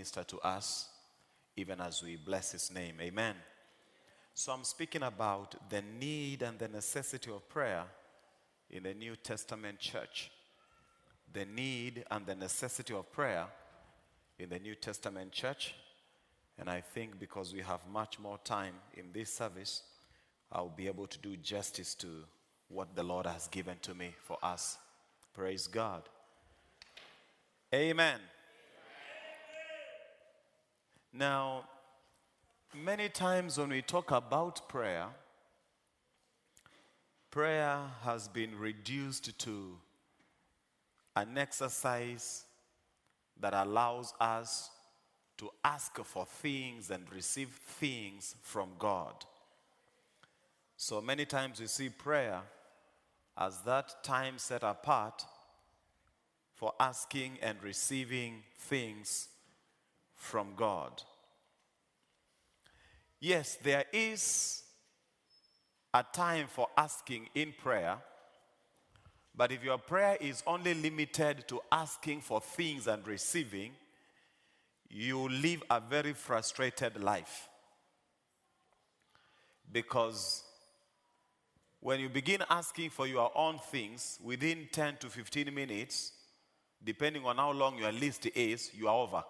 Minister to us even as we bless His name. Amen. So I'm speaking about the need and the necessity of prayer in the New Testament church. The need and the necessity of prayer in the New Testament church. And I think because we have much more time in this service, I'll be able to do justice to what the Lord has given to me for us. Praise God. Amen. Now, many times when we talk about prayer, prayer has been reduced to an exercise that allows us to ask for things and receive things from God. So many times we see prayer as that time set apart for asking and receiving things from God. Yes, there is a time for asking in prayer, but if your prayer is only limited to asking for things and receiving, you live a very frustrated life. Because when you begin asking for your own things within 10 to 15 minutes, depending on how long your list is, you are over.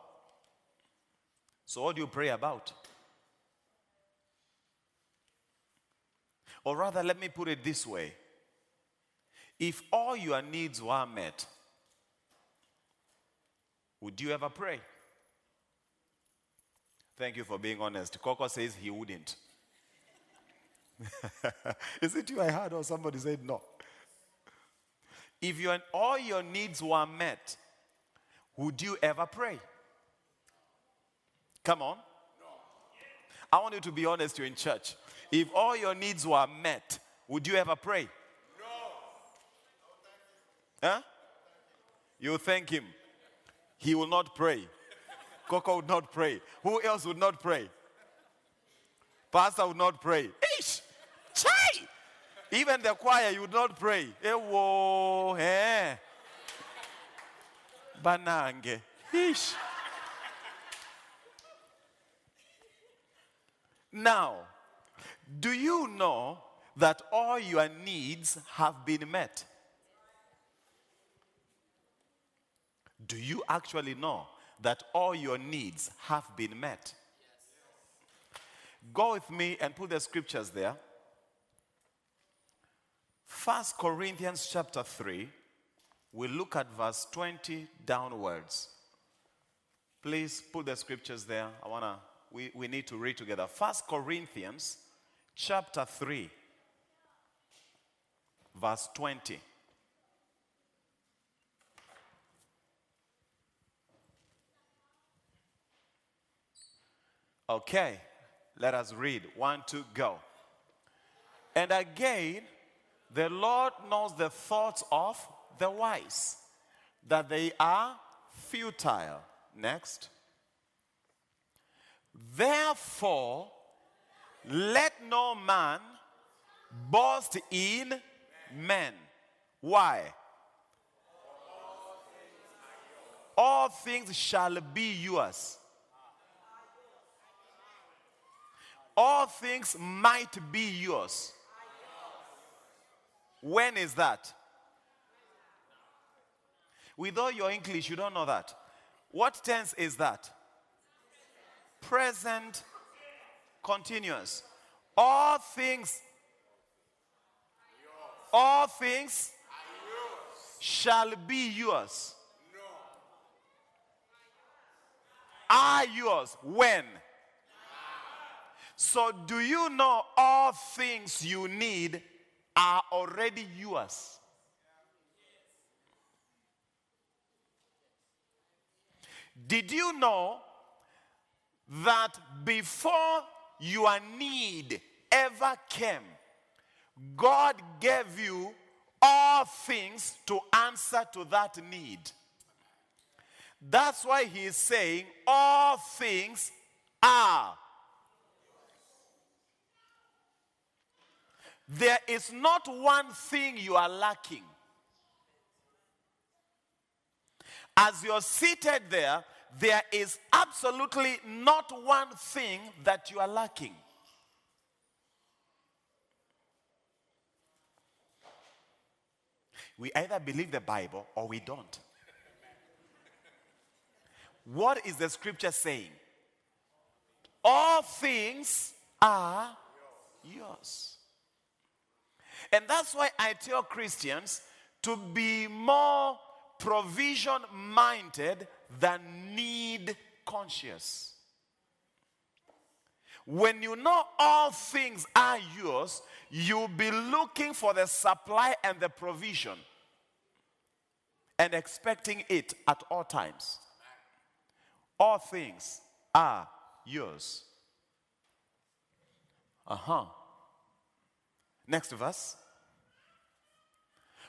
So, what do you pray about? Or rather, let me put it this way if all your needs were met, would you ever pray? Thank you for being honest. Coco says he wouldn't. Is it you I heard, or somebody said no? If your, all your needs were met, would you ever pray? Come on. I want you to be honest, you're in church. If all your needs were met, would you ever pray? No. Huh? You thank him. He will not pray. Coco would not pray. Who else would not pray? Pastor would not pray. Ish! Chai! Even the choir, you would not pray. Ewo, eh? Banange. Ish. Now, do you know that all your needs have been met? Do you actually know that all your needs have been met? Go with me and put the scriptures there. First Corinthians chapter 3, we look at verse 20 downwards. Please put the scriptures there. I wanna we, we need to read together. First Corinthians chapter 3, verse 20. Okay, let us read. One, two, go. And again, the Lord knows the thoughts of the wise, that they are futile. Next. Therefore, let no man boast in men. Why? All things shall be yours. All things might be yours. When is that? With all your English, you don't know that. What tense is that? Present continuous. All things, all things shall be yours. Are yours when? So, do you know all things you need are already yours? Did you know that before your need ever came, God gave you all things to answer to that need? That's why he is saying, All things are. There is not one thing you are lacking. As you're seated there, there is absolutely not one thing that you are lacking. We either believe the Bible or we don't. What is the scripture saying? All things are yours. And that's why I tell Christians to be more provision minded than need conscious. When you know all things are yours, you'll be looking for the supply and the provision and expecting it at all times. All things are yours. Uh huh. Next verse.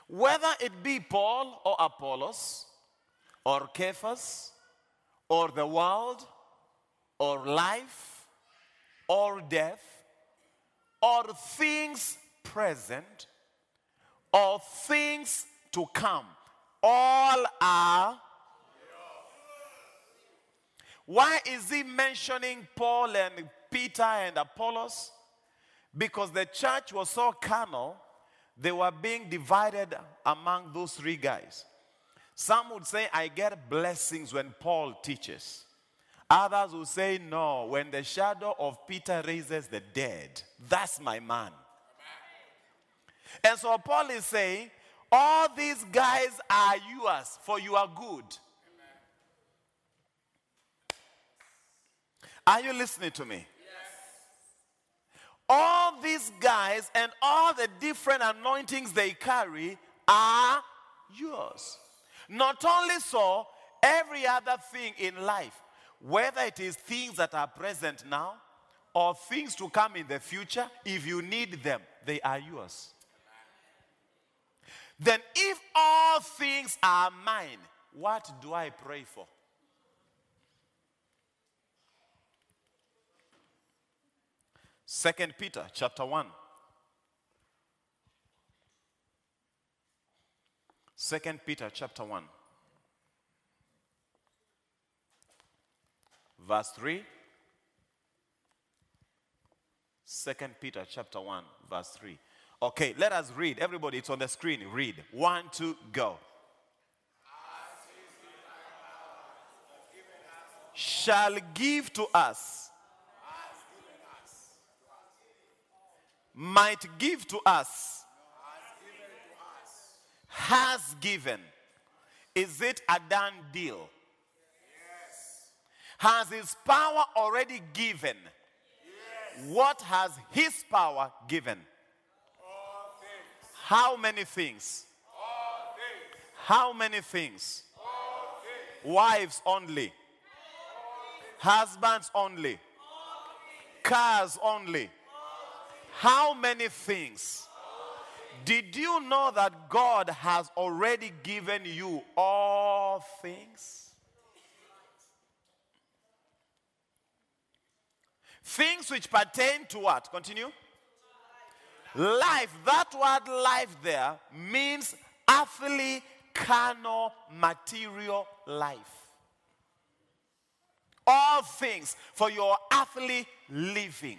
Whether it be Paul or Apollos, or Cephas, or the world, or life, or death, or things present, or things to come, all are. Why is he mentioning Paul and Peter and Apollos? Because the church was so carnal, they were being divided among those three guys. Some would say, I get blessings when Paul teaches. Others would say, No, when the shadow of Peter raises the dead, that's my man. And so Paul is saying, All these guys are yours for you are good. Are you listening to me? All these guys and all the different anointings they carry are yours. Not only so, every other thing in life, whether it is things that are present now or things to come in the future, if you need them, they are yours. Then, if all things are mine, what do I pray for? Second Peter chapter 1. Second Peter chapter 1. Verse 3. Second Peter chapter 1, verse 3. Okay, let us read. Everybody, it's on the screen. Read. One, two, go. Shall give to us might give to us, has given. Is it a done deal? Yes. Has his power already given? Yes. What has his power given? How many things? How many things? Wives only. Husbands only. Cars only. How many things? Did you know that God has already given you all things? Things which pertain to what? Continue. Life. That word life there means earthly, carnal, material life. All things for your earthly living.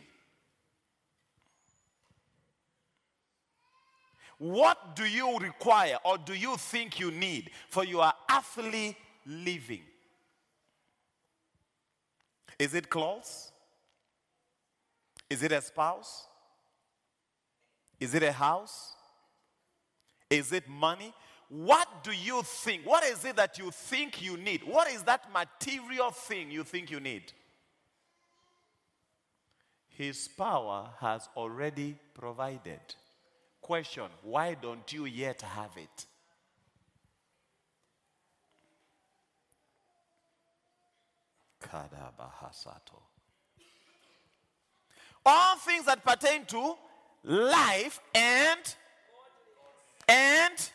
What do you require or do you think you need for your earthly living? Is it clothes? Is it a spouse? Is it a house? Is it money? What do you think? What is it that you think you need? What is that material thing you think you need? His power has already provided. Question Why don't you yet have it? Kadabahasato. All things that pertain to life and and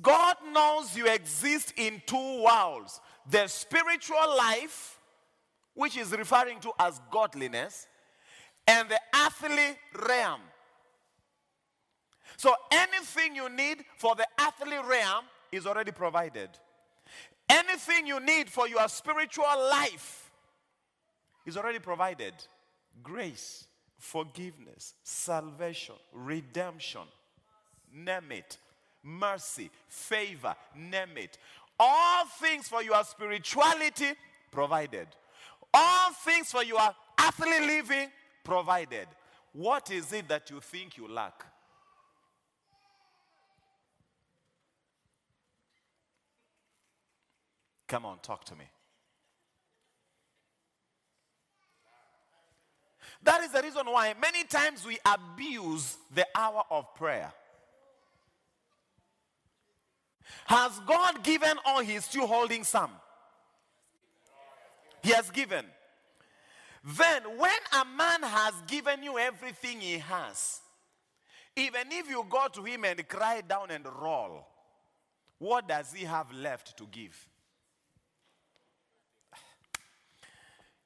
God knows you exist in two worlds the spiritual life, which is referring to as godliness, and the earthly realm. So anything you need for the earthly realm is already provided. Anything you need for your spiritual life is already provided. Grace, forgiveness, salvation, redemption, name it. Mercy, favor, name it. All things for your spirituality provided. All things for your earthly living provided. What is it that you think you lack? Come on, talk to me. That is the reason why many times we abuse the hour of prayer. Has God given or He's still holding some? He has given. Then, when a man has given you everything he has, even if you go to him and cry down and roll, what does he have left to give?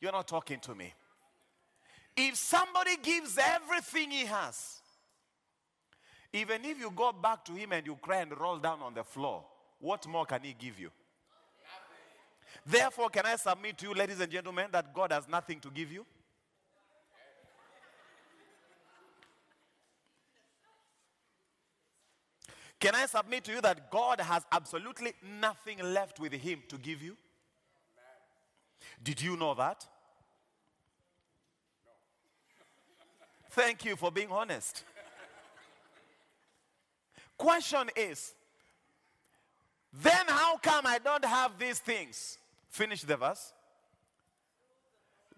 You're not talking to me. If somebody gives everything he has, even if you go back to him and you cry and roll down on the floor, what more can he give you? Therefore, can I submit to you, ladies and gentlemen, that God has nothing to give you? Can I submit to you that God has absolutely nothing left with Him to give you? Did you know that? Thank you for being honest. Question is then how come I don't have these things? Finish the verse.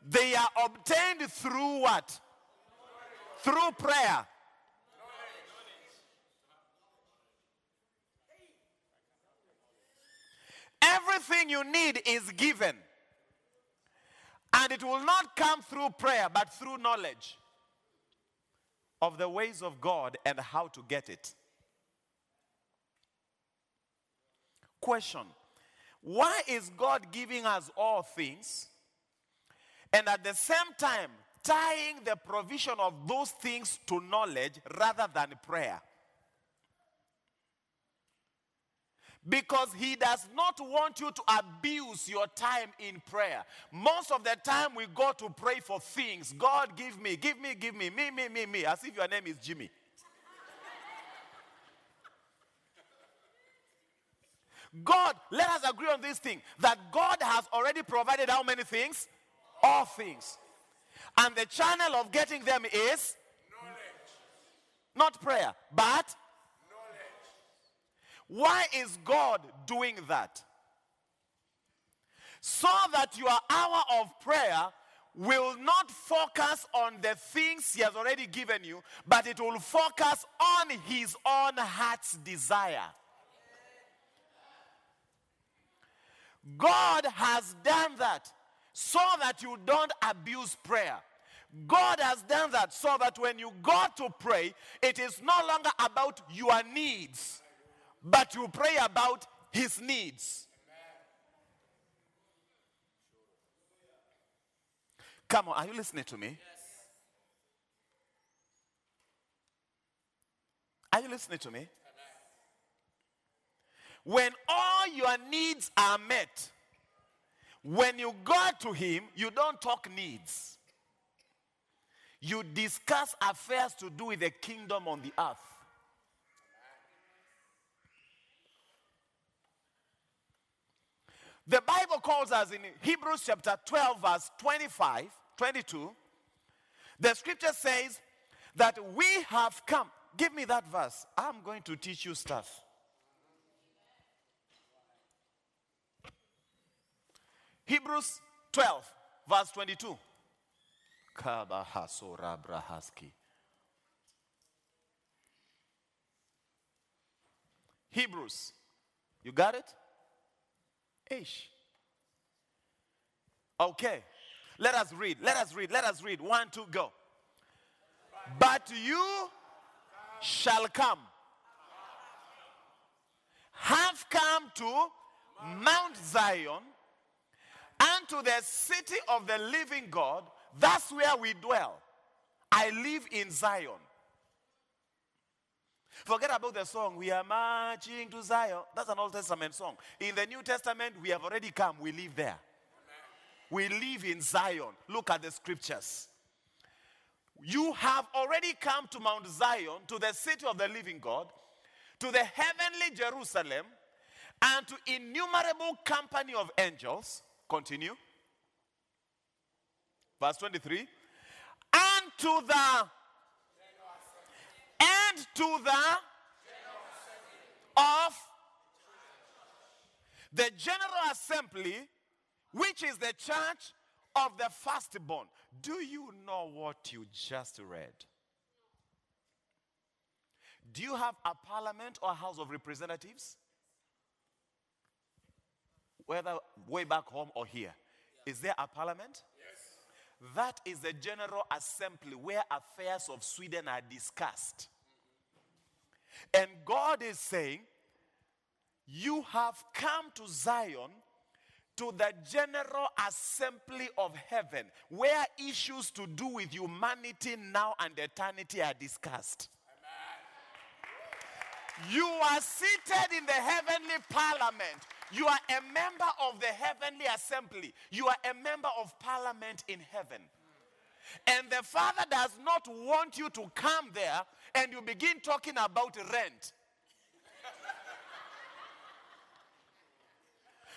They are obtained through what? Through prayer. Everything you need is given. And it will not come through prayer, but through knowledge of the ways of God and how to get it. Question Why is God giving us all things and at the same time tying the provision of those things to knowledge rather than prayer? Because he does not want you to abuse your time in prayer. Most of the time we go to pray for things. God, give me, give me, give me, me, me, me, me, as if your name is Jimmy. God, let us agree on this thing that God has already provided how many things? All things. And the channel of getting them is knowledge. not prayer, but why is God doing that? So that your hour of prayer will not focus on the things He has already given you, but it will focus on His own heart's desire. God has done that so that you don't abuse prayer. God has done that so that when you go to pray, it is no longer about your needs, but you pray about His needs. Come on, are you listening to me? Are you listening to me? When all your needs are met, when you go to Him, you don't talk needs. You discuss affairs to do with the kingdom on the earth. The Bible calls us in Hebrews chapter 12, verse 25, 22. The scripture says that we have come. Give me that verse. I'm going to teach you stuff. Hebrews 12, verse 22. Hebrews. You got it? Ish. Okay. Let us read. Let us read. Let us read. One, two, go. But you shall come. Have come to Mount Zion and to the city of the living God. That's where we dwell. I live in Zion. Forget about the song, We Are Marching to Zion. That's an Old Testament song. In the New Testament, we have already come. We live there. We live in Zion. Look at the scriptures. You have already come to Mount Zion, to the city of the living God, to the heavenly Jerusalem, and to innumerable company of angels. Continue. Verse 23. And to the to the of the general assembly, which is the church of the firstborn. Do you know what you just read? Do you have a parliament or a house of representatives? Whether way back home or here. Is there a parliament? Yes. That is the general assembly where affairs of Sweden are discussed. And God is saying, You have come to Zion to the general assembly of heaven where issues to do with humanity now and eternity are discussed. You are seated in the heavenly parliament. You are a member of the heavenly assembly. You are a member of parliament in heaven. And the Father does not want you to come there and you begin talking about rent.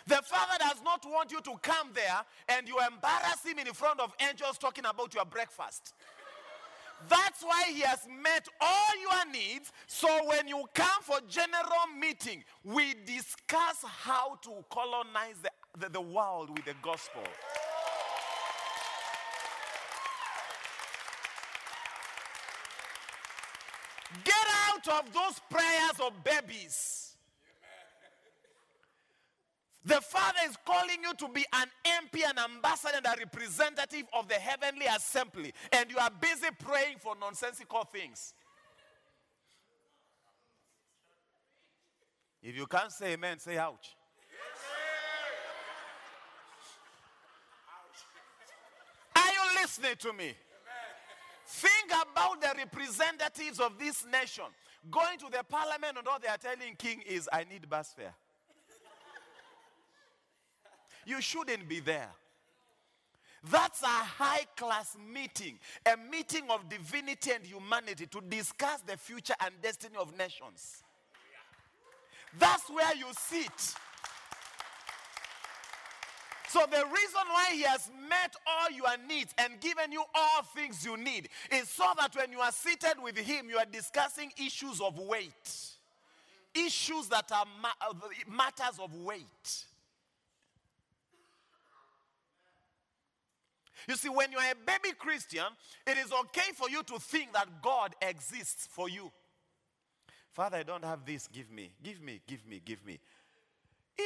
The Father does not want you to come there and you embarrass Him in front of angels talking about your breakfast. That's why He has met all your needs. So when you come for general meeting, we discuss how to colonize the, the, the world with the gospel. Get out of those prayers of babies. The Father is calling you to be an MP, an ambassador, and a representative of the heavenly assembly, and you are busy praying for nonsensical things. If you can't say amen, say ouch. Are you listening to me? Think about the representatives of this nation going to the parliament, and all they are telling King is, I need bus fare. You shouldn't be there. That's a high class meeting, a meeting of divinity and humanity to discuss the future and destiny of nations. That's where you sit. So, the reason why He has met all your needs and given you all things you need is so that when you are seated with Him, you are discussing issues of weight, issues that are uh, matters of weight. You see, when you are a baby Christian, it is okay for you to think that God exists for you. Father, I don't have this. Give me, give me, give me, give me.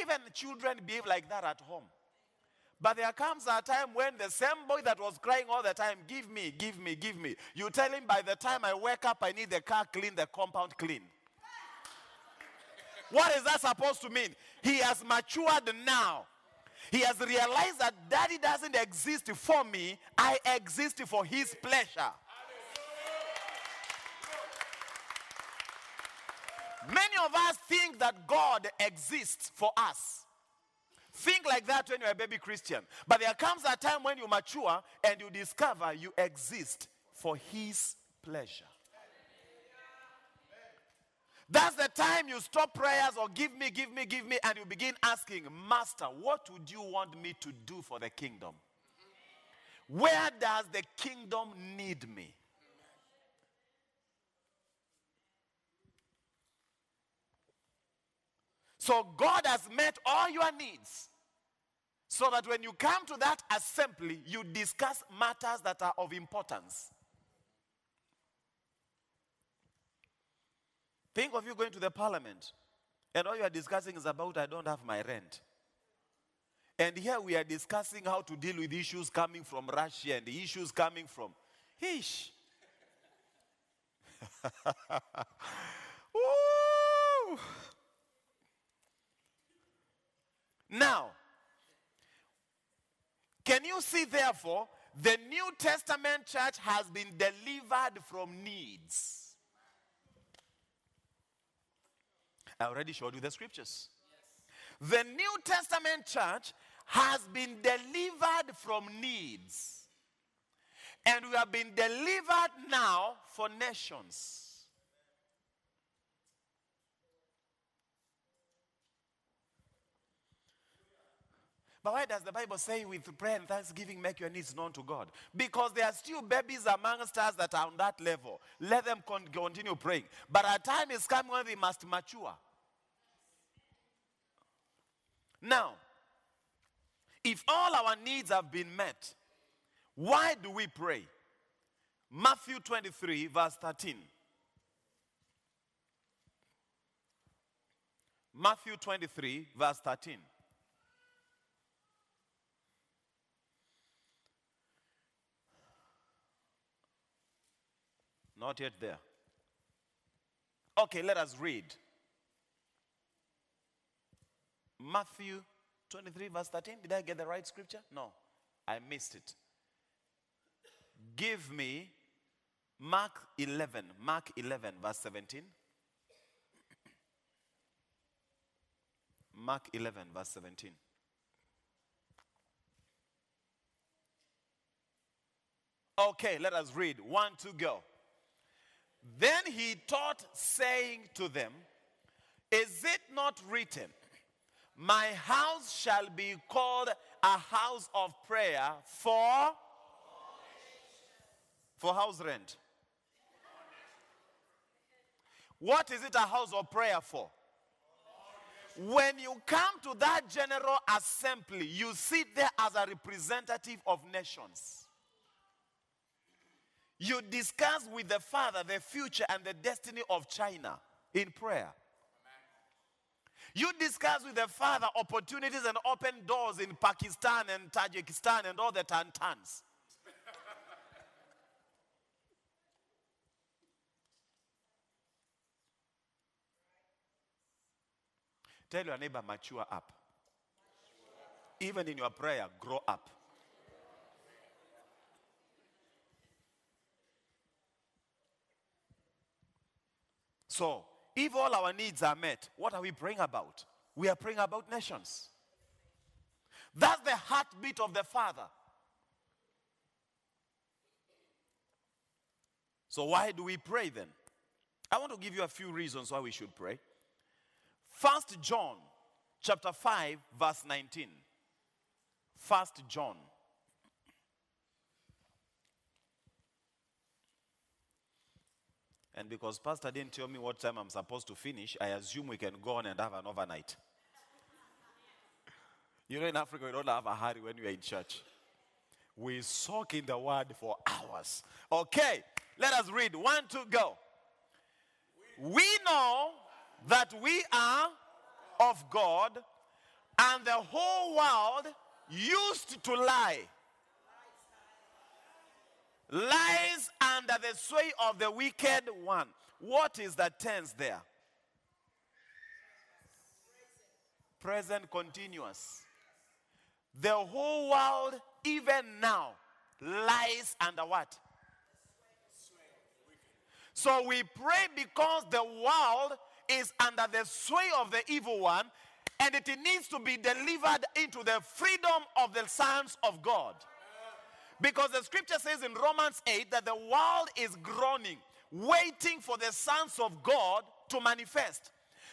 Even children behave like that at home. But there comes a time when the same boy that was crying all the time, give me, give me, give me. You tell him by the time I wake up, I need the car clean, the compound clean. What is that supposed to mean? He has matured now. He has realized that daddy doesn't exist for me, I exist for his pleasure. Many of us think that God exists for us. Think like that when you're a baby Christian. But there comes a time when you mature and you discover you exist for his pleasure. That's the time you stop prayers or give me, give me, give me, and you begin asking, Master, what would you want me to do for the kingdom? Where does the kingdom need me? So God has met all your needs. So that when you come to that assembly, you discuss matters that are of importance. Think of you going to the parliament, and all you are discussing is about I don't have my rent. And here we are discussing how to deal with issues coming from Russia and the issues coming from. Ish. Woo! Now, can you see, therefore, the New Testament church has been delivered from needs? I already showed you the scriptures. The New Testament church has been delivered from needs. And we have been delivered now for nations. But why does the Bible say with prayer and thanksgiving make your needs known to God? Because there are still babies amongst us that are on that level. Let them con- continue praying. But a time is coming when they must mature. Now, if all our needs have been met, why do we pray? Matthew 23, verse 13. Matthew 23, verse 13. Not yet there. Okay, let us read. Matthew 23, verse 13. Did I get the right scripture? No, I missed it. Give me Mark 11, Mark 11, verse 17. Mark 11, verse 17. Okay, let us read. One, two, go. Then he taught, saying to them, Is it not written, My house shall be called a house of prayer for for house rent? What is it a house of prayer for? When you come to that general assembly, you sit there as a representative of nations. You discuss with the Father the future and the destiny of China in prayer. You discuss with the Father opportunities and open doors in Pakistan and Tajikistan and all the Tantans. Tell your neighbor, mature up. Even in your prayer, grow up. So, if all our needs are met, what are we praying about? We are praying about nations. That's the heartbeat of the Father. So, why do we pray then? I want to give you a few reasons why we should pray. First John chapter 5 verse 19. First John. And because Pastor didn't tell me what time I'm supposed to finish, I assume we can go on and have an overnight. You know, in Africa, we don't have a hurry when we are in church. We soak in the word for hours. Okay, let us read. One, two, go. We know that we are of God, and the whole world used to lie. Lies under the sway of the wicked one. What is the tense there? Present continuous. The whole world, even now, lies under what? So we pray because the world is under the sway of the evil one and it needs to be delivered into the freedom of the sons of God. Because the scripture says in Romans 8 that the world is groaning, waiting for the sons of God to manifest.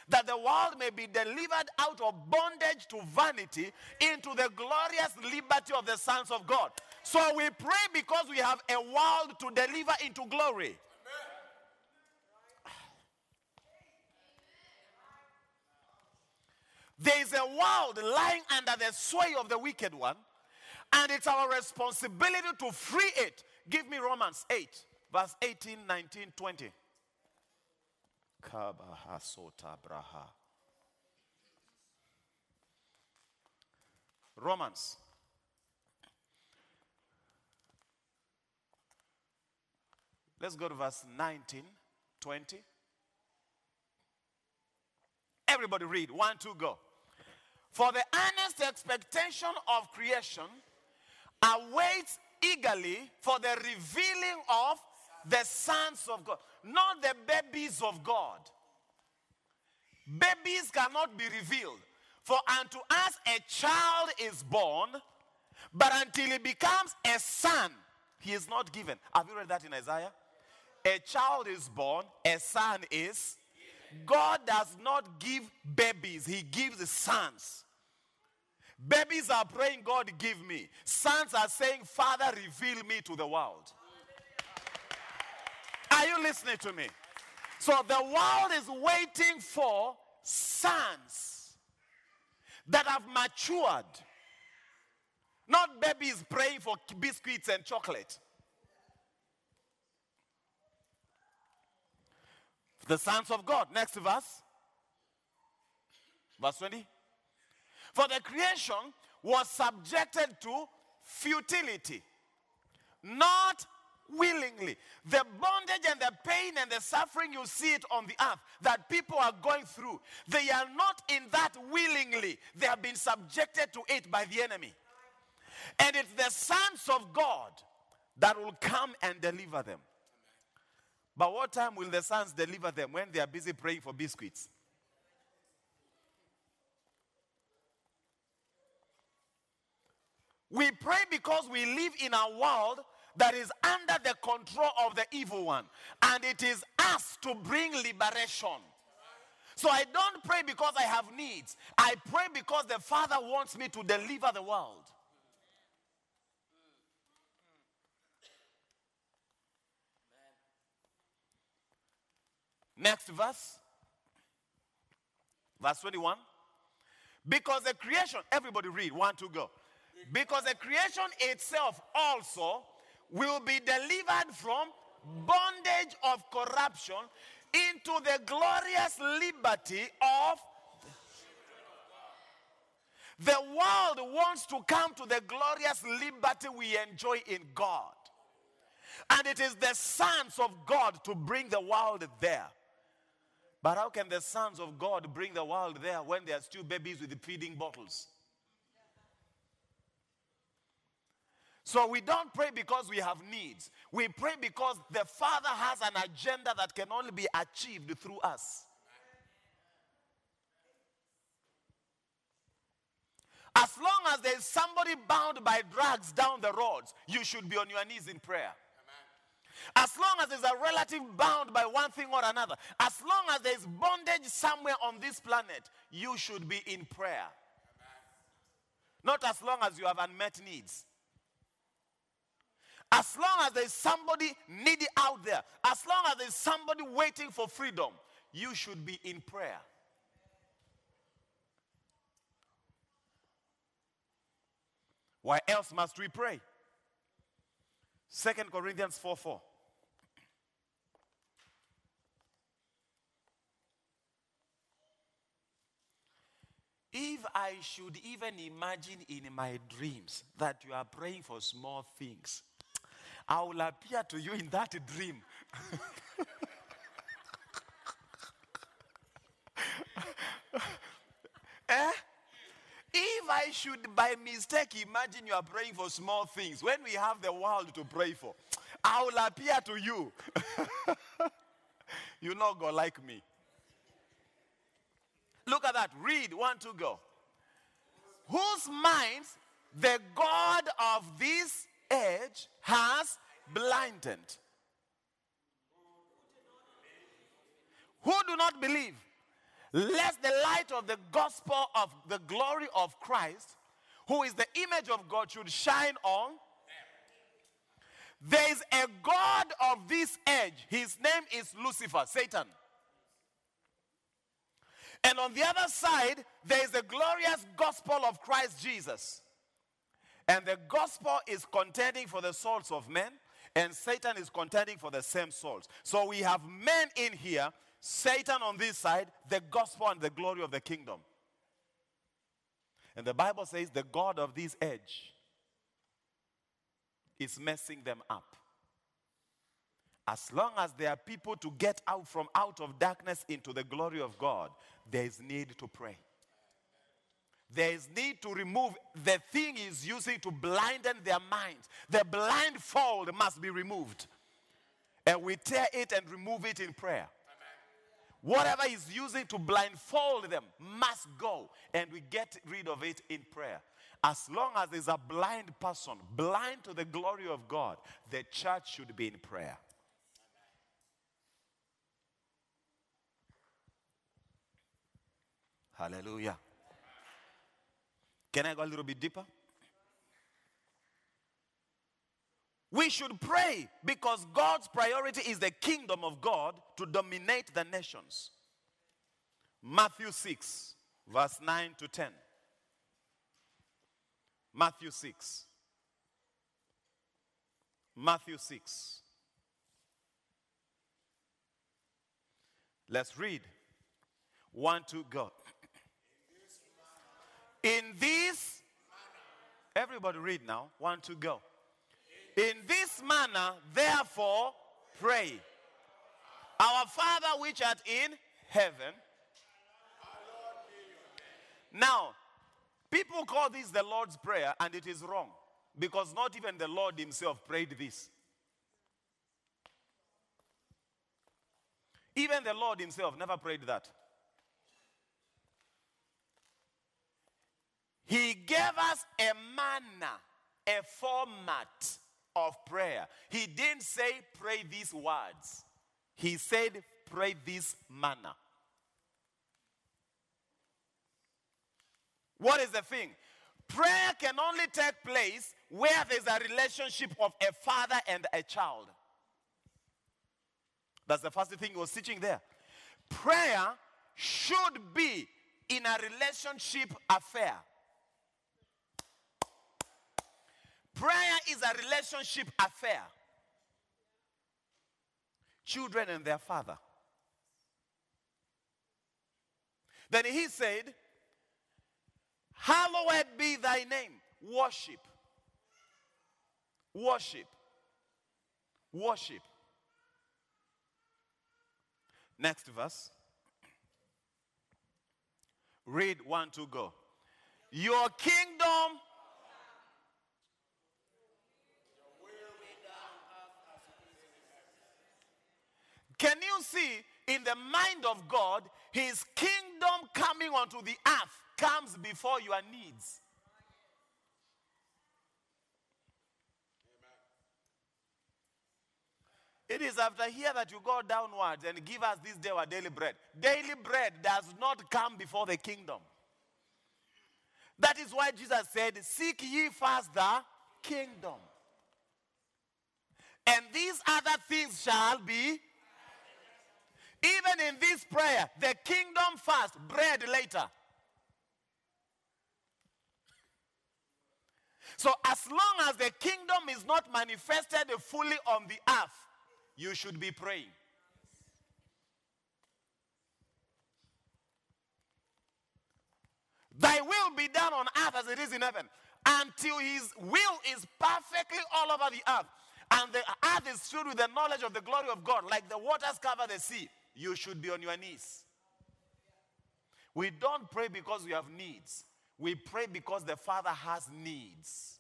That the world may be delivered out of bondage to vanity into the glorious liberty of the sons of God. So we pray because we have a world to deliver into glory. There is a world lying under the sway of the wicked one, and it's our responsibility to free it. Give me Romans 8, verse 18, 19, 20. Kabaha sota braha. Romans. Let's go to verse 19, 20. Everybody read. One, two, go. For the earnest expectation of creation awaits eagerly for the revealing of the sons of God, not the babies of God. Babies cannot be revealed. For unto us a child is born, but until he becomes a son, he is not given. Have you read that in Isaiah? A child is born, a son is. God does not give babies, he gives sons. Babies are praying, God, give me. Sons are saying, Father, reveal me to the world. Are you listening to me? So the world is waiting for sons that have matured. Not babies praying for biscuits and chocolate. The sons of God. Next verse. Verse 20. For the creation was subjected to futility, not willingly. The bondage and the pain and the suffering you see it on the earth that people are going through, they are not in that willingly. They have been subjected to it by the enemy. And it's the sons of God that will come and deliver them. But what time will the sons deliver them when they are busy praying for biscuits? We pray because we live in a world that is under the control of the evil one. And it is us to bring liberation. So I don't pray because I have needs. I pray because the Father wants me to deliver the world. Next verse. Verse 21. Because the creation, everybody read, one, two, go. Because the creation itself also will be delivered from bondage of corruption into the glorious liberty of the world wants to come to the glorious liberty we enjoy in God. And it is the sons of God to bring the world there. But how can the sons of God bring the world there when they are still babies with feeding bottles? So we don't pray because we have needs. We pray because the Father has an agenda that can only be achieved through us. As long as there is somebody bound by drugs down the roads, you should be on your knees in prayer. As long as there's a relative bound by one thing or another, as long as there's bondage somewhere on this planet, you should be in prayer. Not as long as you have unmet needs. As long as there's somebody needy out there, as long as there's somebody waiting for freedom, you should be in prayer. Why else must we pray? Second Corinthians 4 4. If I should even imagine in my dreams that you are praying for small things, I will appear to you in that dream. eh? If I should by mistake imagine you are praying for small things, when we have the world to pray for, I will appear to you. you know God like me. Look at that. Read one, two, go. Whose minds the God of this age has blinded. Who do not believe, lest the light of the gospel of the glory of Christ, who is the image of God, should shine on. There is a God of this age. His name is Lucifer, Satan. And on the other side, there is the glorious gospel of Christ Jesus. And the gospel is contending for the souls of men, and Satan is contending for the same souls. So we have men in here, Satan on this side, the gospel and the glory of the kingdom. And the Bible says the God of this age is messing them up. As long as there are people to get out from out of darkness into the glory of God, there is need to pray. There is need to remove the thing he's using to blinden their minds. The blindfold must be removed. And we tear it and remove it in prayer. Whatever he's using to blindfold them must go, and we get rid of it in prayer. As long as there's a blind person, blind to the glory of God, the church should be in prayer. Hallelujah. Can I go a little bit deeper? We should pray because God's priority is the kingdom of God to dominate the nations. Matthew 6, verse 9 to 10. Matthew 6. Matthew 6. Let's read. One, two, go. In this, everybody read now. One, two, go. In this manner, therefore, pray. Our Father which art in heaven. Now, people call this the Lord's Prayer, and it is wrong because not even the Lord Himself prayed this. Even the Lord Himself never prayed that. He gave us a manner, a format of prayer. He didn't say pray these words, He said pray this manner. What is the thing? Prayer can only take place where there's a relationship of a father and a child. That's the first thing he was teaching there. Prayer should be in a relationship affair. Prayer is a relationship affair. Children and their father. Then he said, Hallowed be thy name. Worship. Worship. Worship. Next verse. Read one, two, go. Your kingdom. Can you see in the mind of God, his kingdom coming onto the earth comes before your needs? It is after here that you go downwards and give us this day our daily bread. Daily bread does not come before the kingdom. That is why Jesus said, Seek ye first the kingdom. And these other things shall be. Even in this prayer, the kingdom first, bread later. So, as long as the kingdom is not manifested fully on the earth, you should be praying. Thy will be done on earth as it is in heaven. Until his will is perfectly all over the earth. And the earth is filled with the knowledge of the glory of God, like the waters cover the sea. You should be on your knees. We don't pray because we have needs. We pray because the Father has needs.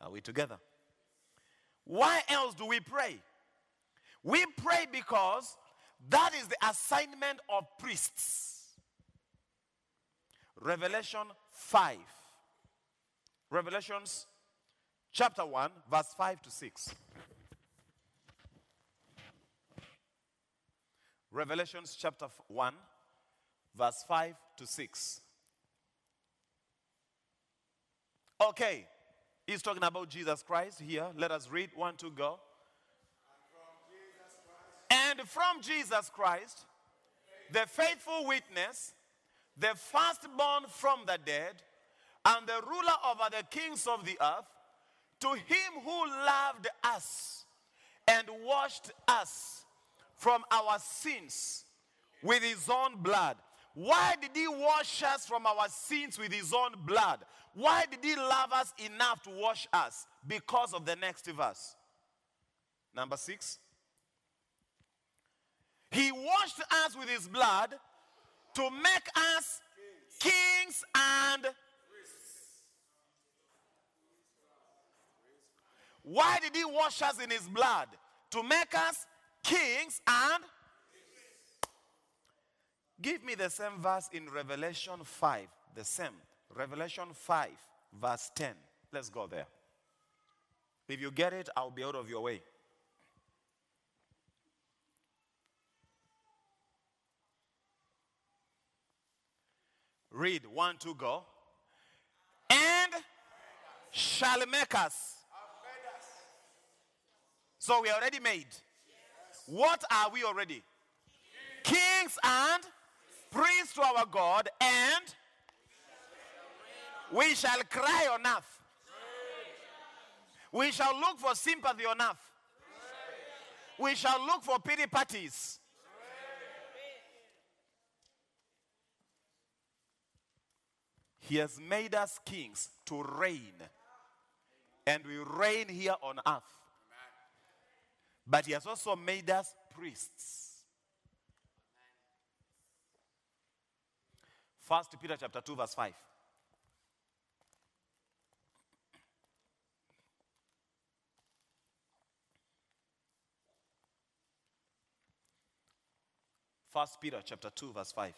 Are we together? Why else do we pray? We pray because that is the assignment of priests. Revelation 5. Revelations chapter 1, verse 5 to 6. Revelations chapter 1, verse 5 to 6. Okay, he's talking about Jesus Christ here. Let us read one to go. And from Jesus Christ, the faithful witness, the firstborn from the dead, and the ruler over the kings of the earth, to him who loved us and washed us from our sins with his own blood. Why did he wash us from our sins with his own blood? Why did he love us enough to wash us? Because of the next verse. Number six. He washed us with his blood to make us kings and why did he wash us in his blood? To make us kings and? Give me the same verse in revelation 5 the same. Revelation 5 verse 10 let's go there. If you get it i'll be out of your way. Read one, two, go. And shall make us. So we are already made. What are we already? Kings and priests to our God, and we shall cry on earth. We shall look for sympathy on earth. We shall look for pity parties. He has made us kings to reign. And we reign here on earth. But he has also made us priests. First Peter chapter 2, verse 5. First Peter chapter 2, verse 5.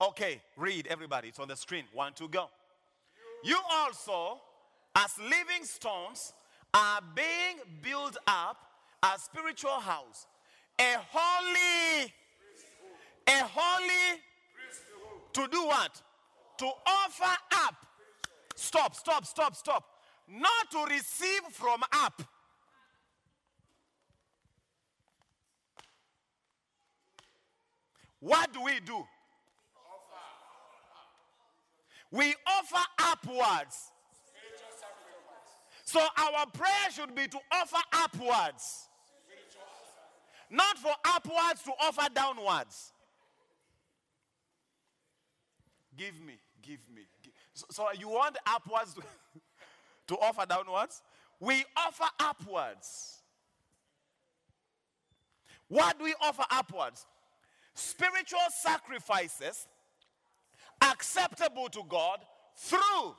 Okay, read everybody. It's on the screen. One, two, go. You also, as living stones, are being built up a spiritual house, a holy, a holy, to do what? To offer up. Stop, stop, stop, stop. Not to receive from up. What do we do? We offer upwards. So our prayer should be to offer upwards. Not for upwards to offer downwards. Give me, give me. gi- So, so you want upwards to, to offer downwards? We offer upwards. What do we offer upwards? Spiritual sacrifices acceptable to God through.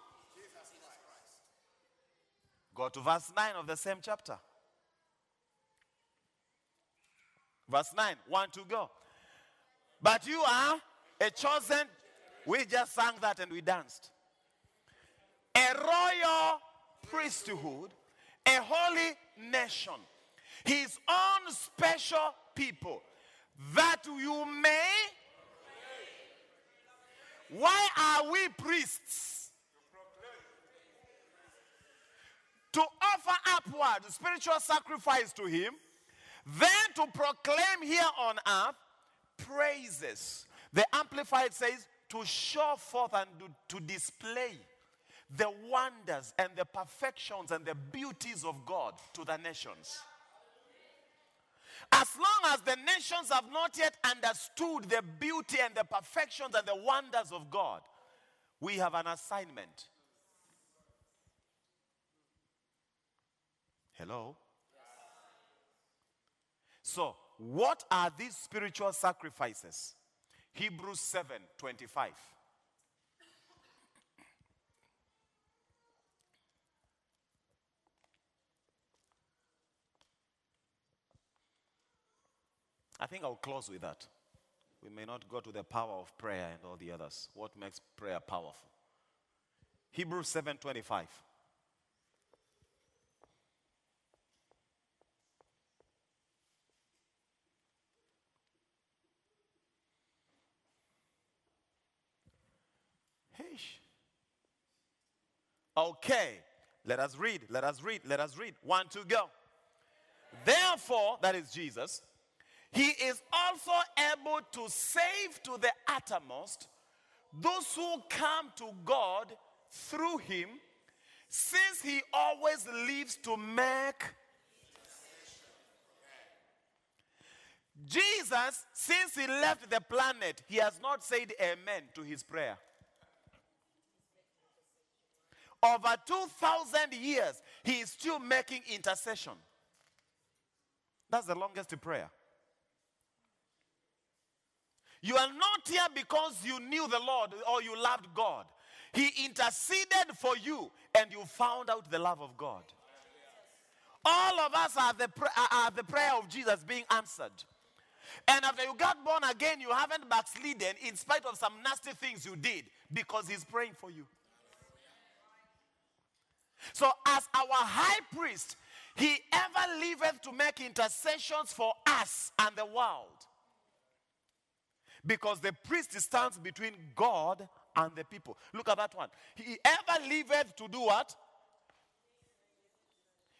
Go to verse 9 of the same chapter. Verse 9, one to go. But you are a chosen, we just sang that and we danced. A royal priesthood, a holy nation, his own special people, that you may why are we priests? To offer upward spiritual sacrifice to Him, then to proclaim here on earth praises. The Amplified says to show forth and to, display the wonders and the perfections and the beauties of God to the nations. As long as the nations have not yet understood the beauty and the perfections and the wonders of God, we have an assignment. Hello? So, what are these spiritual sacrifices? Hebrews 7 25. I think I'll close with that. We may not go to the power of prayer and all the others. What makes prayer powerful? Hebrews 7:25. Okay, let us read, let us read, let us read. One, two, go. Therefore, that is Jesus, he is also able to save to the uttermost those who come to God through him, since he always lives to make. Jesus, since he left the planet, he has not said amen to his prayer. Over 2,000 years, he is still making intercession. That's the longest prayer. You are not here because you knew the Lord or you loved God. He interceded for you and you found out the love of God. All of us are the, are- the prayer of Jesus being answered. And after you got born again, you haven't backslidden in spite of some nasty things you did because He's praying for you. So, as our high priest, He ever liveth to make intercessions for us and the world. Because the priest stands between God and the people. Look at that one. He ever liveth to do what?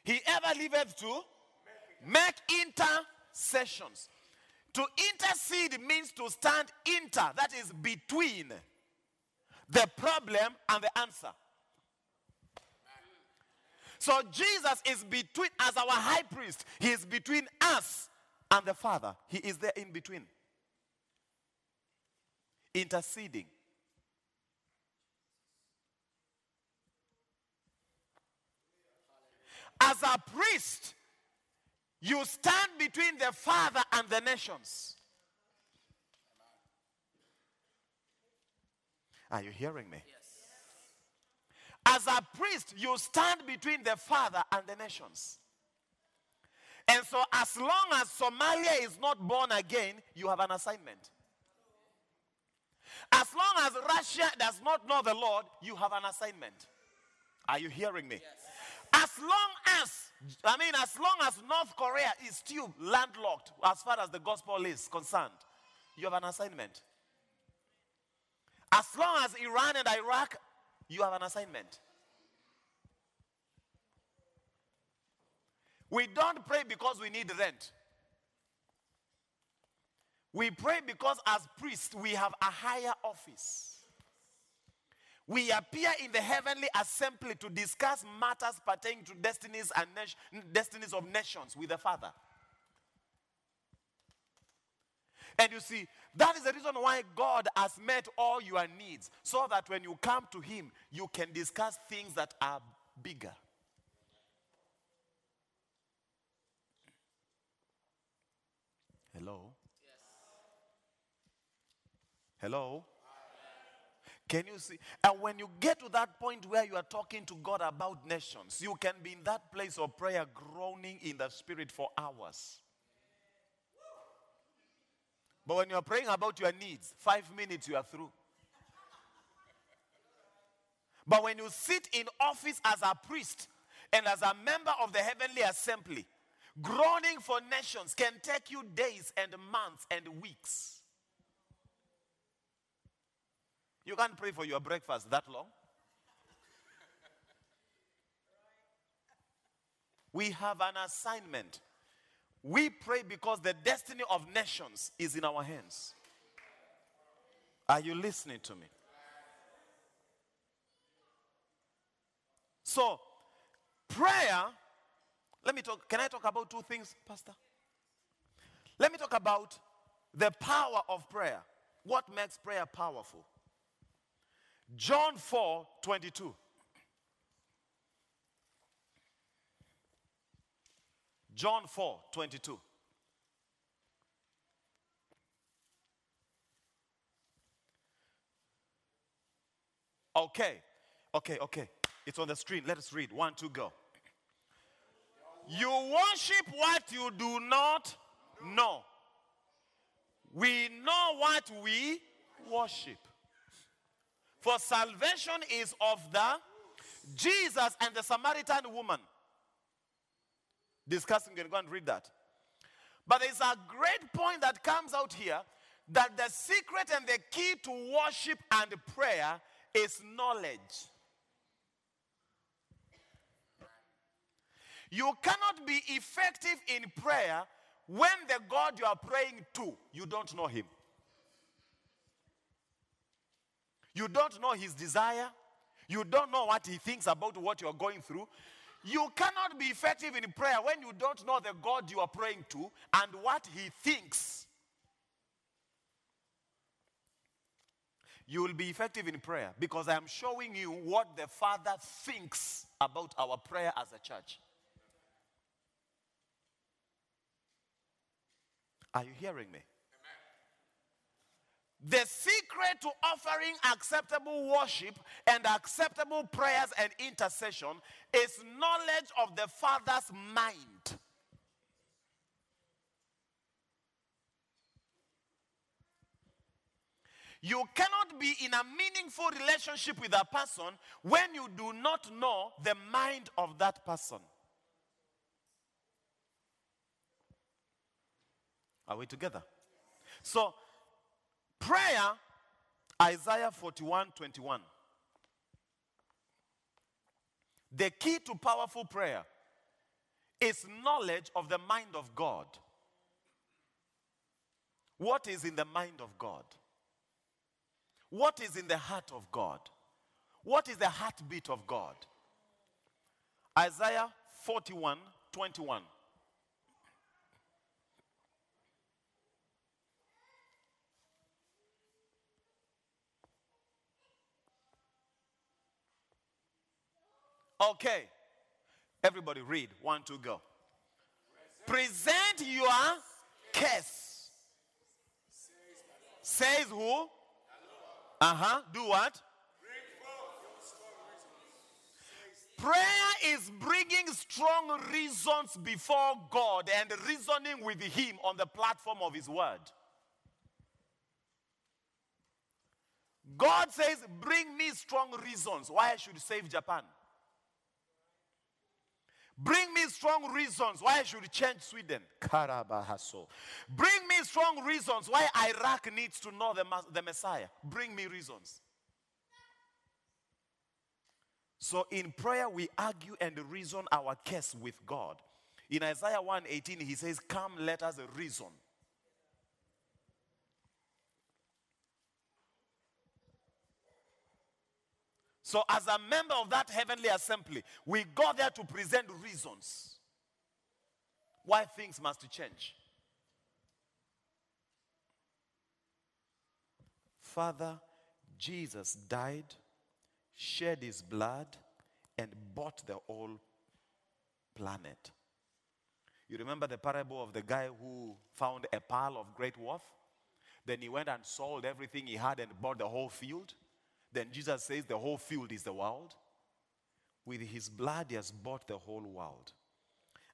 He ever liveth to make intercessions. To intercede means to stand inter, that is between the problem and the answer. So Jesus is between, as our high priest, he is between us and the Father. He is there in between, interceding. As a priest, you stand between the Father and the nations. Are you hearing me? As a priest, you stand between the Father and the nations. And so, as long as Somalia is not born again, you have an assignment. As long as Russia does not know the Lord, you have an assignment. Are you hearing me? As long as, I mean, as long as North Korea is still landlocked as far as the gospel is concerned, you have an assignment. As long as Iran and Iraq, you have an assignment. We don't pray because we need rent. We pray because as priests we have a higher office. We appear in the heavenly assembly to discuss matters pertaining to destinies and nation- destinies of nations with the Father. And you see, that is the reason why God has met all your needs, so that when you come to Him, you can discuss things that are bigger. Hello? Yes. Hello? Can you see? And when you get to that point where you are talking to God about nations, you can be in that place of prayer, groaning in the spirit for hours. But when you're praying about your needs, five minutes you are through. But when you sit in office as a priest and as a member of the heavenly assembly, groaning for nations can take you days and months and weeks. You can't pray for your breakfast that long. We have an assignment. We pray because the destiny of nations is in our hands. Are you listening to me? So, prayer, let me talk. Can I talk about two things, Pastor? Let me talk about the power of prayer. What makes prayer powerful? John 4 22. John 4 22. Okay, okay, okay. It's on the screen. Let us read. One, two, go. You worship what you do not know. We know what we worship. For salvation is of the Jesus and the Samaritan woman. Discussing, you can go and read that. But there's a great point that comes out here that the secret and the key to worship and prayer is knowledge. You cannot be effective in prayer when the God you are praying to, you don't know him. You don't know his desire. You don't know what he thinks about what you're going through. You cannot be effective in prayer when you don't know the God you are praying to and what He thinks. You will be effective in prayer because I am showing you what the Father thinks about our prayer as a church. Are you hearing me? The secret to offering acceptable worship and acceptable prayers and intercession is knowledge of the Father's mind. You cannot be in a meaningful relationship with a person when you do not know the mind of that person. Are we together? So, prayer, Isaiah 41 21. The key to powerful prayer is knowledge of the mind of God. What is in the mind of God? What is in the heart of God? What is the heartbeat of God? Isaiah 41 21. Okay. Everybody read. One, two, go. Present your case. Says who? Uh huh. Do what? Prayer is bringing strong reasons before God and reasoning with Him on the platform of His Word. God says, Bring me strong reasons why I should save Japan. Bring me strong reasons why I should change Sweden. Karabahaso. Bring me strong reasons why Iraq needs to know the, the Messiah. Bring me reasons. So in prayer, we argue and reason our case with God. In Isaiah 1:18, he says, Come, let us reason. So, as a member of that heavenly assembly, we go there to present reasons why things must change. Father, Jesus died, shed his blood, and bought the whole planet. You remember the parable of the guy who found a pearl of great worth? Then he went and sold everything he had and bought the whole field. Then Jesus says the whole field is the world. With his blood, he has bought the whole world.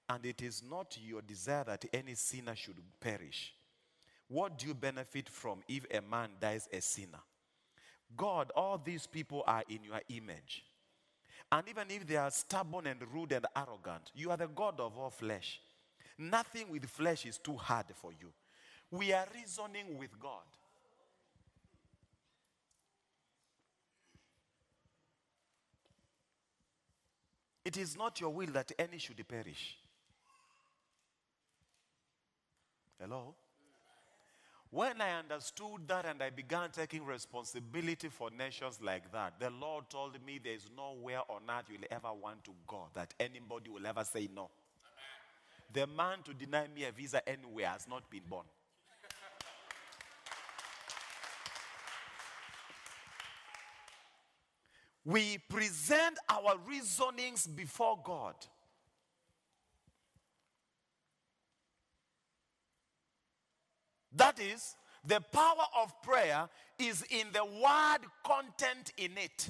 And it is not your desire that any sinner should perish. What do you benefit from if a man dies a sinner? God, all these people are in your image. And even if they are stubborn and rude and arrogant, you are the God of all flesh. Nothing with flesh is too hard for you. We are reasoning with God. It is not your will that any should perish. Hello? When I understood that and I began taking responsibility for nations like that, the Lord told me there is nowhere on earth you'll ever want to go that anybody will ever say no. The man to deny me a visa anywhere has not been born. We present our reasonings before God. That is, the power of prayer is in the word content in it.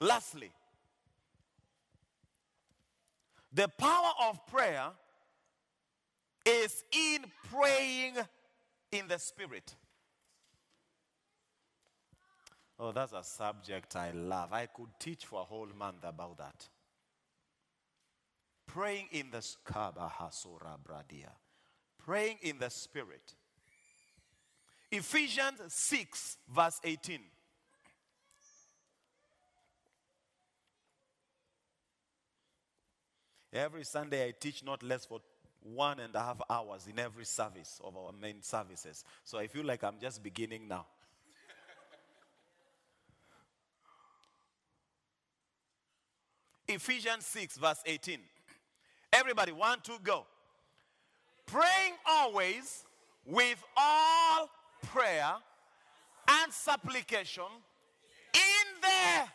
Lastly, the power of prayer is in praying in the spirit. Oh, that's a subject I love. I could teach for a whole month about that. Praying in the Skabahasura Bradia. Praying in the spirit. Ephesians 6, verse 18. Every Sunday I teach not less for one and a half hours in every service of our main services. So I feel like I'm just beginning now. Ephesians 6, verse 18. Everybody, one, two, go. Praying always with all prayer and supplication in the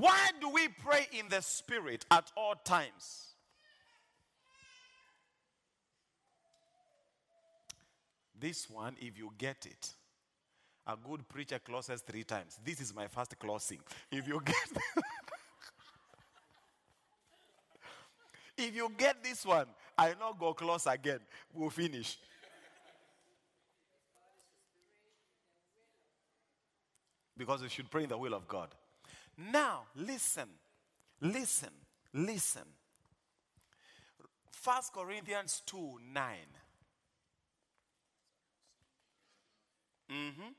Why do we pray in the spirit at all times? This one, if you get it, a good preacher closes three times. This is my first closing. If you get If you get this one, I not go close again. We'll finish. Because we should pray in the will of God. Now, listen, listen, listen. First Corinthians 2 9. Mhm.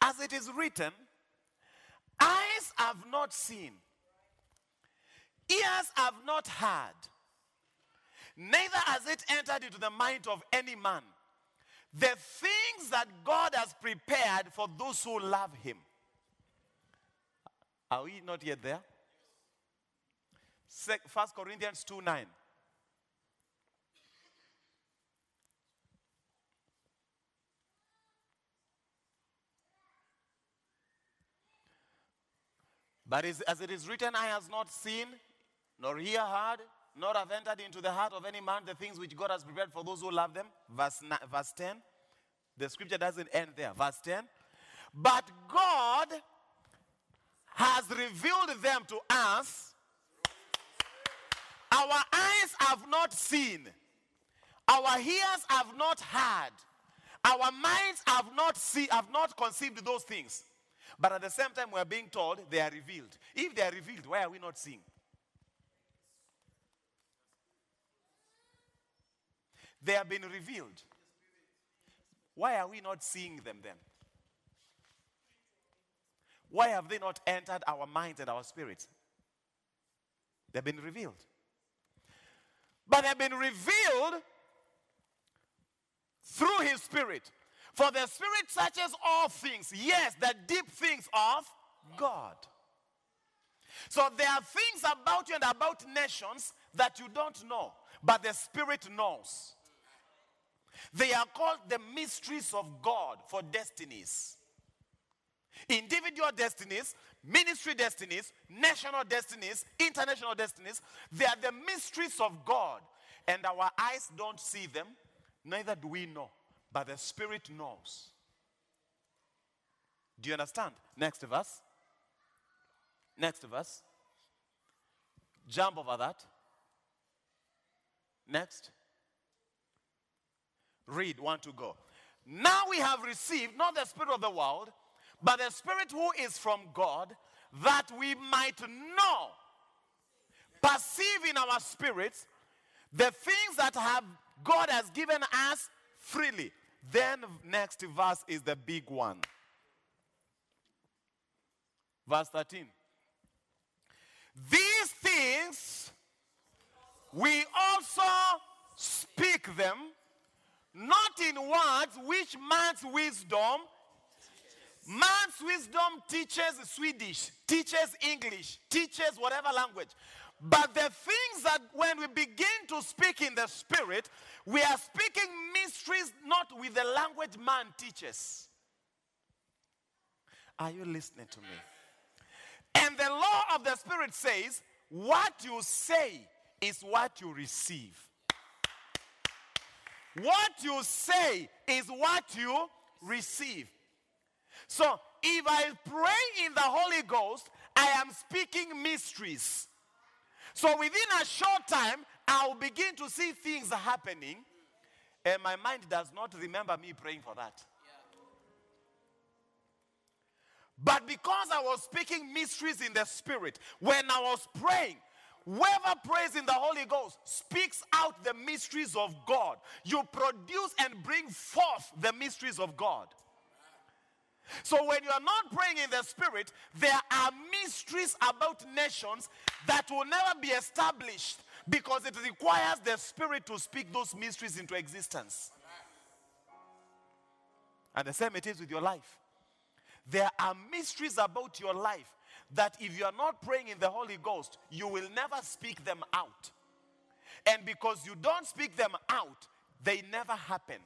As it is written, eyes have not seen, ears have not heard, neither has it entered into the mind of any man. The things that God has prepared for those who love Him. Are we not yet there? First Corinthians 2 9. But as it is written, I has not seen, nor ear heard, nor have entered into the heart of any man the things which God has prepared for those who love them. Verse, verse 10. The scripture doesn't end there. Verse 10. But God has revealed them to us. Our eyes have not seen, our ears have not heard, our minds have not see, have not conceived those things. But at the same time, we are being told they are revealed. If they are revealed, why are we not seeing? They have been revealed. Why are we not seeing them then? Why have they not entered our minds and our spirits? They've been revealed. But they've been revealed through His Spirit. For the Spirit searches all things, yes, the deep things of God. So there are things about you and about nations that you don't know, but the Spirit knows. They are called the mysteries of God for destinies individual destinies, ministry destinies, national destinies, international destinies. They are the mysteries of God. And our eyes don't see them, neither do we know. But the Spirit knows. Do you understand? Next verse. Next verse. Jump over that. Next. Read, one to go. Now we have received not the spirit of the world, but the spirit who is from God, that we might know, perceive in our spirits the things that have God has given us freely. Then next verse is the big one. Verse 13. These things we also speak them not in words which man's wisdom man's wisdom teaches swedish teaches english teaches whatever language. But the things that when we begin to speak in the spirit we are speaking mysteries not with the language man teaches. Are you listening to me? And the law of the spirit says what you say is what you receive. What you say is what you receive. So if I pray in the Holy Ghost, I am speaking mysteries. So within a short time, I'll begin to see things happening, and my mind does not remember me praying for that. But because I was speaking mysteries in the spirit, when I was praying, whoever prays in the Holy Ghost speaks out the mysteries of God. You produce and bring forth the mysteries of God. So when you are not praying in the spirit, there are mysteries about nations that will never be established because it requires the spirit to speak those mysteries into existence. And the same it is with your life. There are mysteries about your life that if you are not praying in the Holy Ghost, you will never speak them out. And because you don't speak them out, they never happen.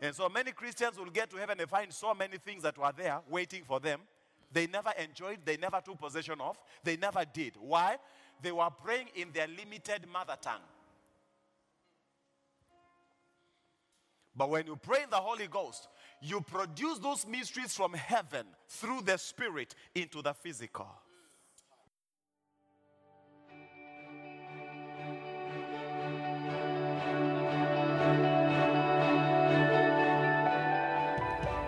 And so many Christians will get to heaven and find so many things that were there waiting for them. They never enjoyed, they never took possession of, they never did. Why? They were praying in their limited mother tongue. But when you pray in the Holy Ghost, you produce those mysteries from heaven through the Spirit into the physical.